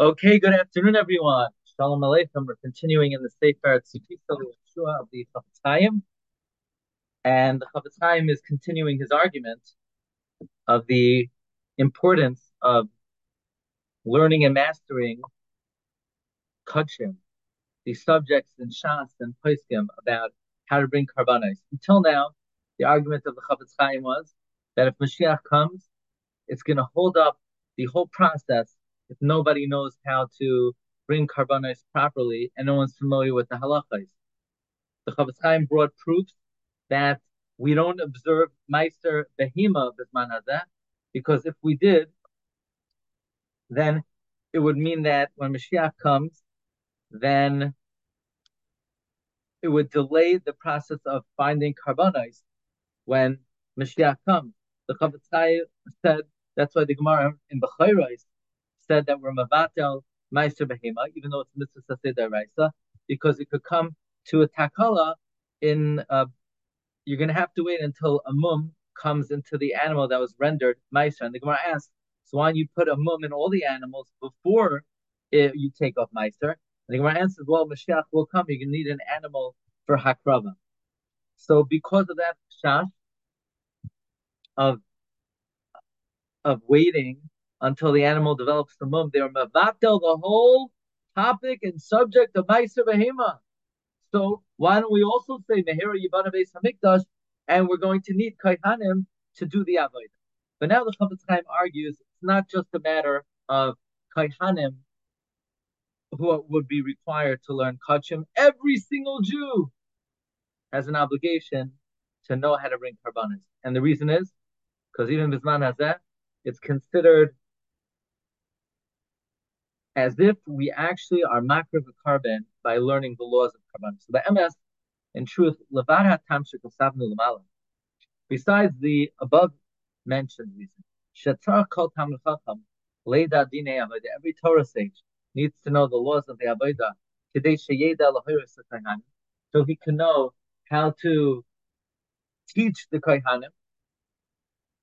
Okay, good afternoon, everyone. Shalom Aleichem. We're continuing in the Sefer Yeshua of the Chafetz Chaim. And the Chafetz Chaim is continuing his argument of the importance of learning and mastering Kachim, the subjects in Shas and Poskim about how to bring karbanos. Until now, the argument of the Chafetz Chaim was that if Mashiach comes, it's going to hold up the whole process if nobody knows how to bring karbanos properly and no one's familiar with the halachas. The Chafetz Chaim brought proofs that we don't observe Meister Behima Bisman because if we did, then it would mean that when Mashiach comes, then it would delay the process of finding karbanos when Mashiach comes. The Chafetz Chaim said that's why the Gemara in Bechoros said that we're mavatel meister behema, even though it's mitzvah saseh because it could come to a takala in. Uh, you're going to have to wait until a mum comes into the animal that was rendered meister. And the Gemara asks, so why don't you put a mum in all the animals before it, you take off meister? And the Gemara answers, well, Mashiach will come. You're going to need an animal for hakrava. So because of that shash of of waiting until the animal develops the mum. They are mavatel the whole topic and subject of Meiser Behema. So why don't we also say Mehira Yibana Beis Hamikdash, and we're going to need Kaihanim to do the Avodah. But now the Chafetz Chaim argues it's not just a matter of Kaihanim who would be required to learn Kachim. Every single Jew has an obligation to know how to bring Karbanis. And the reason is because even Bisman Hazeh, it's considered as if we actually are makriv carbon by learning the laws of carbon. So the MS, in truth, levara tamshik lamala. Besides the above mentioned reason, shetzar kol tamil chacham leida dine avodah. Every Torah sage needs to know the laws of the avodah today sheyeda lahiris so he can know how to teach the kohanim.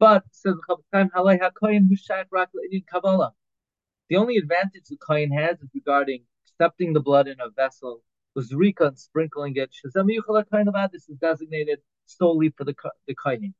But says the Chaim halay hakoyin shak rak kabbalah. The only advantage the kohen has is regarding accepting the blood in a vessel, uzrika and sprinkling it. This is designated solely for the the kohen.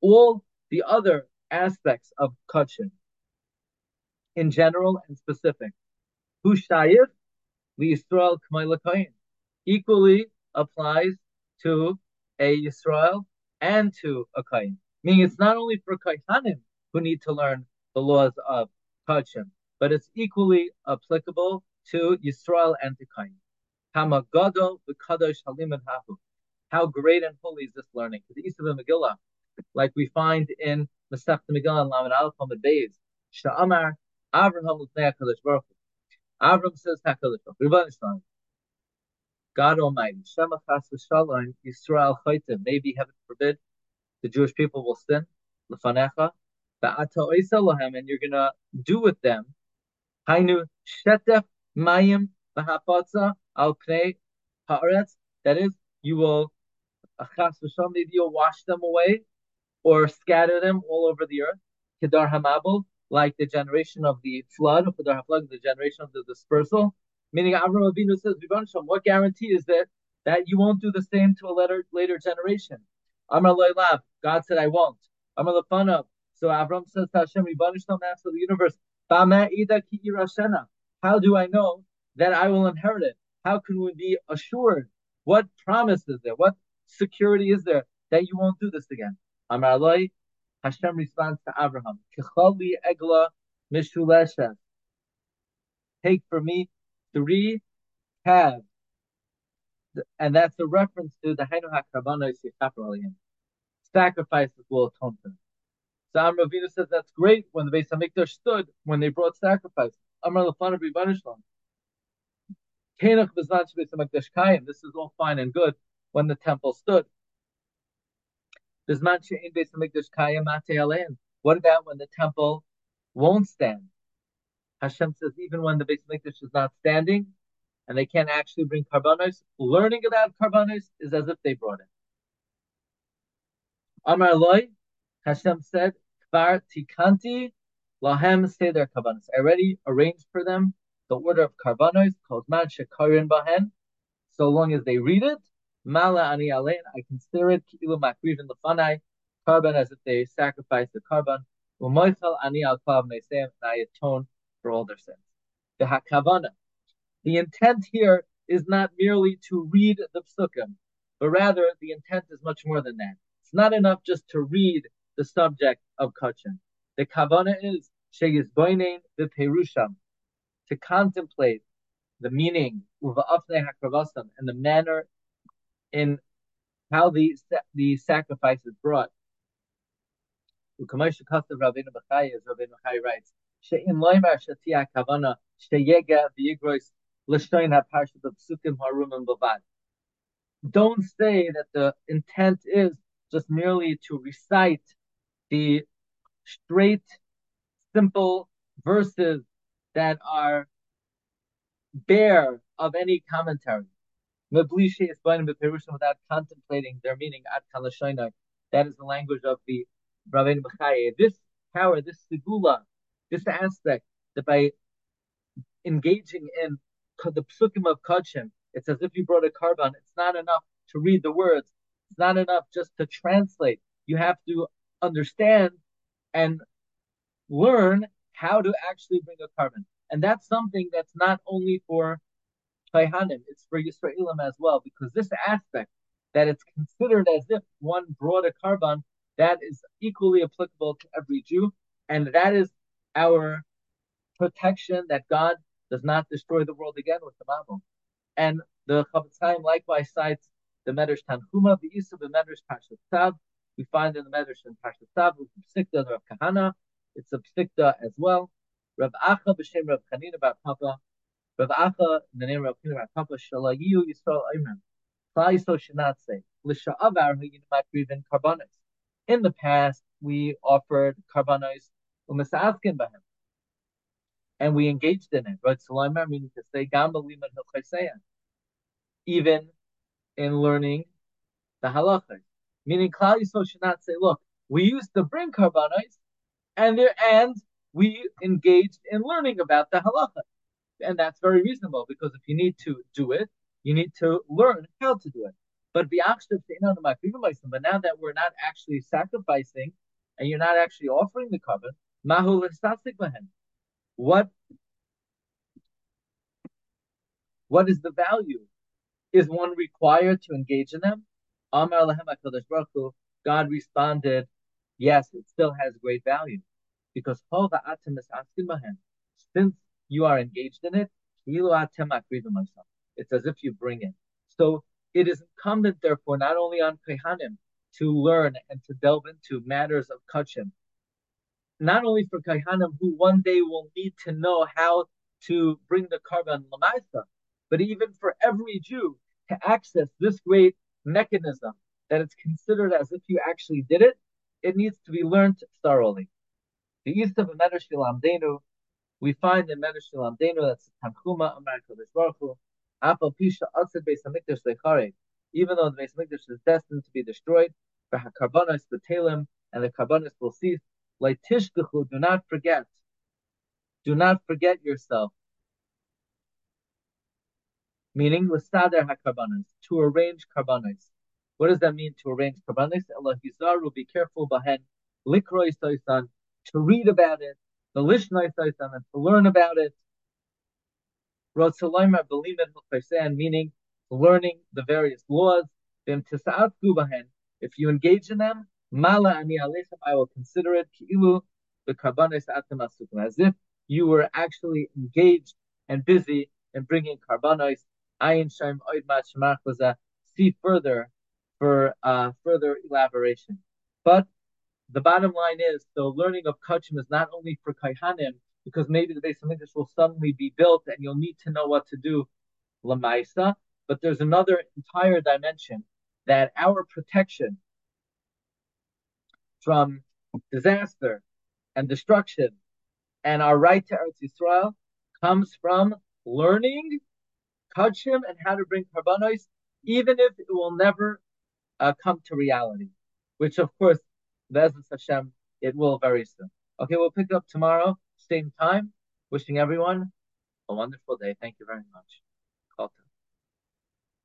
All the other aspects of kachin, in general and specific, hushayif Yisrael k'mayla equally applies to a Yisrael and to a kohen. Meaning, it's not only for kohanim who need to learn the laws of Kachim, but it's equally applicable to Yisrael and to Kain. How great and holy is this learning? The East of the Megillah, like we find in Masech the Megillah and Lamed Aleph the Beis, Sha'amar Avraham l'fnei HaKadosh Baruch Avram says HaKadosh Baruch God Almighty, Shemachas v'shalom, Yisrael chaytim, maybe heaven forbid, the Jewish people will sin, l'fanecha, and you're gonna do with them. Hainu shetef mayim al. That is, you will wash them away or scatter them all over the earth. Kedar like the generation of the flood, the generation of the dispersal. Meaning, Avram Avinu says, "What guarantee is there that you won't do the same to a later later generation?" Amar God said, "I won't." Amar so Avram says to Hashem, Ribbonishlam Master of the universe, how do I know that I will inherit it? How can we be assured? What promise is there? What security is there that you won't do this again? Amar Loi, Hashem responds to Abraham, egla. Take for me three calves. And that's a reference to the Hainu HaKarbanos Sacrifices will atone for them. So Avram Avinu says that's great when the Beis Hamikdash stood when they brought sacrifice. Amr Lefanav Ribanishlam. Kenach Bezman Beis Hamikdash Kayim. This is all fine and good when the temple stood. Bezman Shein Beis Hamikdash Kayim. What about when the temple won't stand? Hashem says even when the Beis Hamikdash is not standing and they can't actually bring karbanos, learning about karbanos is as if they brought it. Amar Loi, Hashem said, Kvar tikanti Lahem say their karbanos. I already arranged for them the order of karbanos called man bahen. So long as they read it, mala ani alein, I consider it ki'ilu makrivin lefanai, karban as if they sacrifice the karban. Umoichel ani al klav and I atone for all their sins. The hakavana. The intent here is not merely to read the psukim, but rather the intent is much more than that. It's not enough just to read the subject of kachin. The kavana is sheyizboinen the perusham, to contemplate the meaning uva'afnei hakravasam and the manner in how the the sacrifice is brought. Ukamosh Kastav Rabbeinu Bachai, as Rabbeinu Bachai writes, she'in loimer shatia kavana sheyega v'yigrois l'shtoin ha'parshat of psukim harumim bavad. Don't say that the intent is just merely to recite the straight, simple verses that are bare of any commentary. Without contemplating their meaning. That is the language of the Rabbeinu B'chaye. This power, this segula, this aspect, that by engaging in the psukim of kachim, it's as if you brought a karban. It's not enough to read the words. It's not enough just to translate. You have to understand and learn how to actually bring a karban. And that's something that's not only for Kaihanim, it's for Yisraelim as well, because this aspect that it's considered as if one brought a karban, that is equally applicable to every Jew, and that is our protection that God does not destroy the world again with the Mabul. And the Chofetz Chaim likewise cites the Medrash Tanhuma, the Isa the Medrash Parshat Tzav. We find in the Medrash in with the Psikta of Kahana. It's a Psikta as well. Rav Acha b'shem Rav Chanina bar Papa. Rav Acha, in the name of Rav Chanina bar Papa, Shalayu Yisrael Oimrim. Klal Yisrael should not say, L'sha'avar hu'yinamakriv karbanos. In the past, we offered karbanos u'misaskin b'hem. And we engaged in it. Right? Sulaimar, meaning to say, Gam b'liman. Even in learning the halachas. Meaning, Klal Yisrael should not say, look, we used to bring karbanos, and there, and we engaged in learning about the halacha. And that's very reasonable because if you need to do it, you need to learn how to do it. But but now that we're not actually sacrificing and you're not actually offering the korban, what what is the value? Is one required to engage in them? God responded, yes, it still has great value because Hova Atem since you are engaged in it, it's as if you bring it. So it is incumbent, therefore, not only on Kehanim to learn and to delve into matters of kachim, not only for Kehanim who one day will need to know how to bring the korban lamaisa, but even for every Jew to access this great mechanism that it's considered as if you actually did it, it needs to be learned thoroughly. The east of Medrash Lamdenu, we find in Medrash Lamdenu that's Tanchuma Amar Apal Pisha Atzid Beis Hamikdash Lechare, even though the Beis is destined to be destroyed, for Hakarbanos B'Telim, and the Karbanos will cease. Like Tishkachu, do not forget. Do not forget yourself. Meaning, Lasader HaKarbanos, to arrange Karbanos. What does that mean to arrange Karbanos? Allah will be careful, Bahen, Likroy Soisan, to read about it, the Lishnai Soisan, and to learn about it. Rotsalayma, believe it, meaning learning the various laws. If you engage in them, Mala ani alechem, I will consider it ki'ilu the karbanis atem as if you were actually engaged and busy in bringing karbanos. Ayin shaim oid mat See further for uh, further elaboration. But the bottom line is the learning of kachim is not only for kaihanim because maybe the Beis Hamikdash will suddenly be built and you'll need to know what to do lamaisa. But there's another entire dimension that our protection from disaster and destruction and our right to Eretz Yisrael comes from learning kachim and how to bring karbanos, even if it will never uh, come to reality, which of course, B'ezras Hashem, it will very soon. Okay, we'll pick up tomorrow, same time. Wishing everyone a wonderful day. Thank you very much.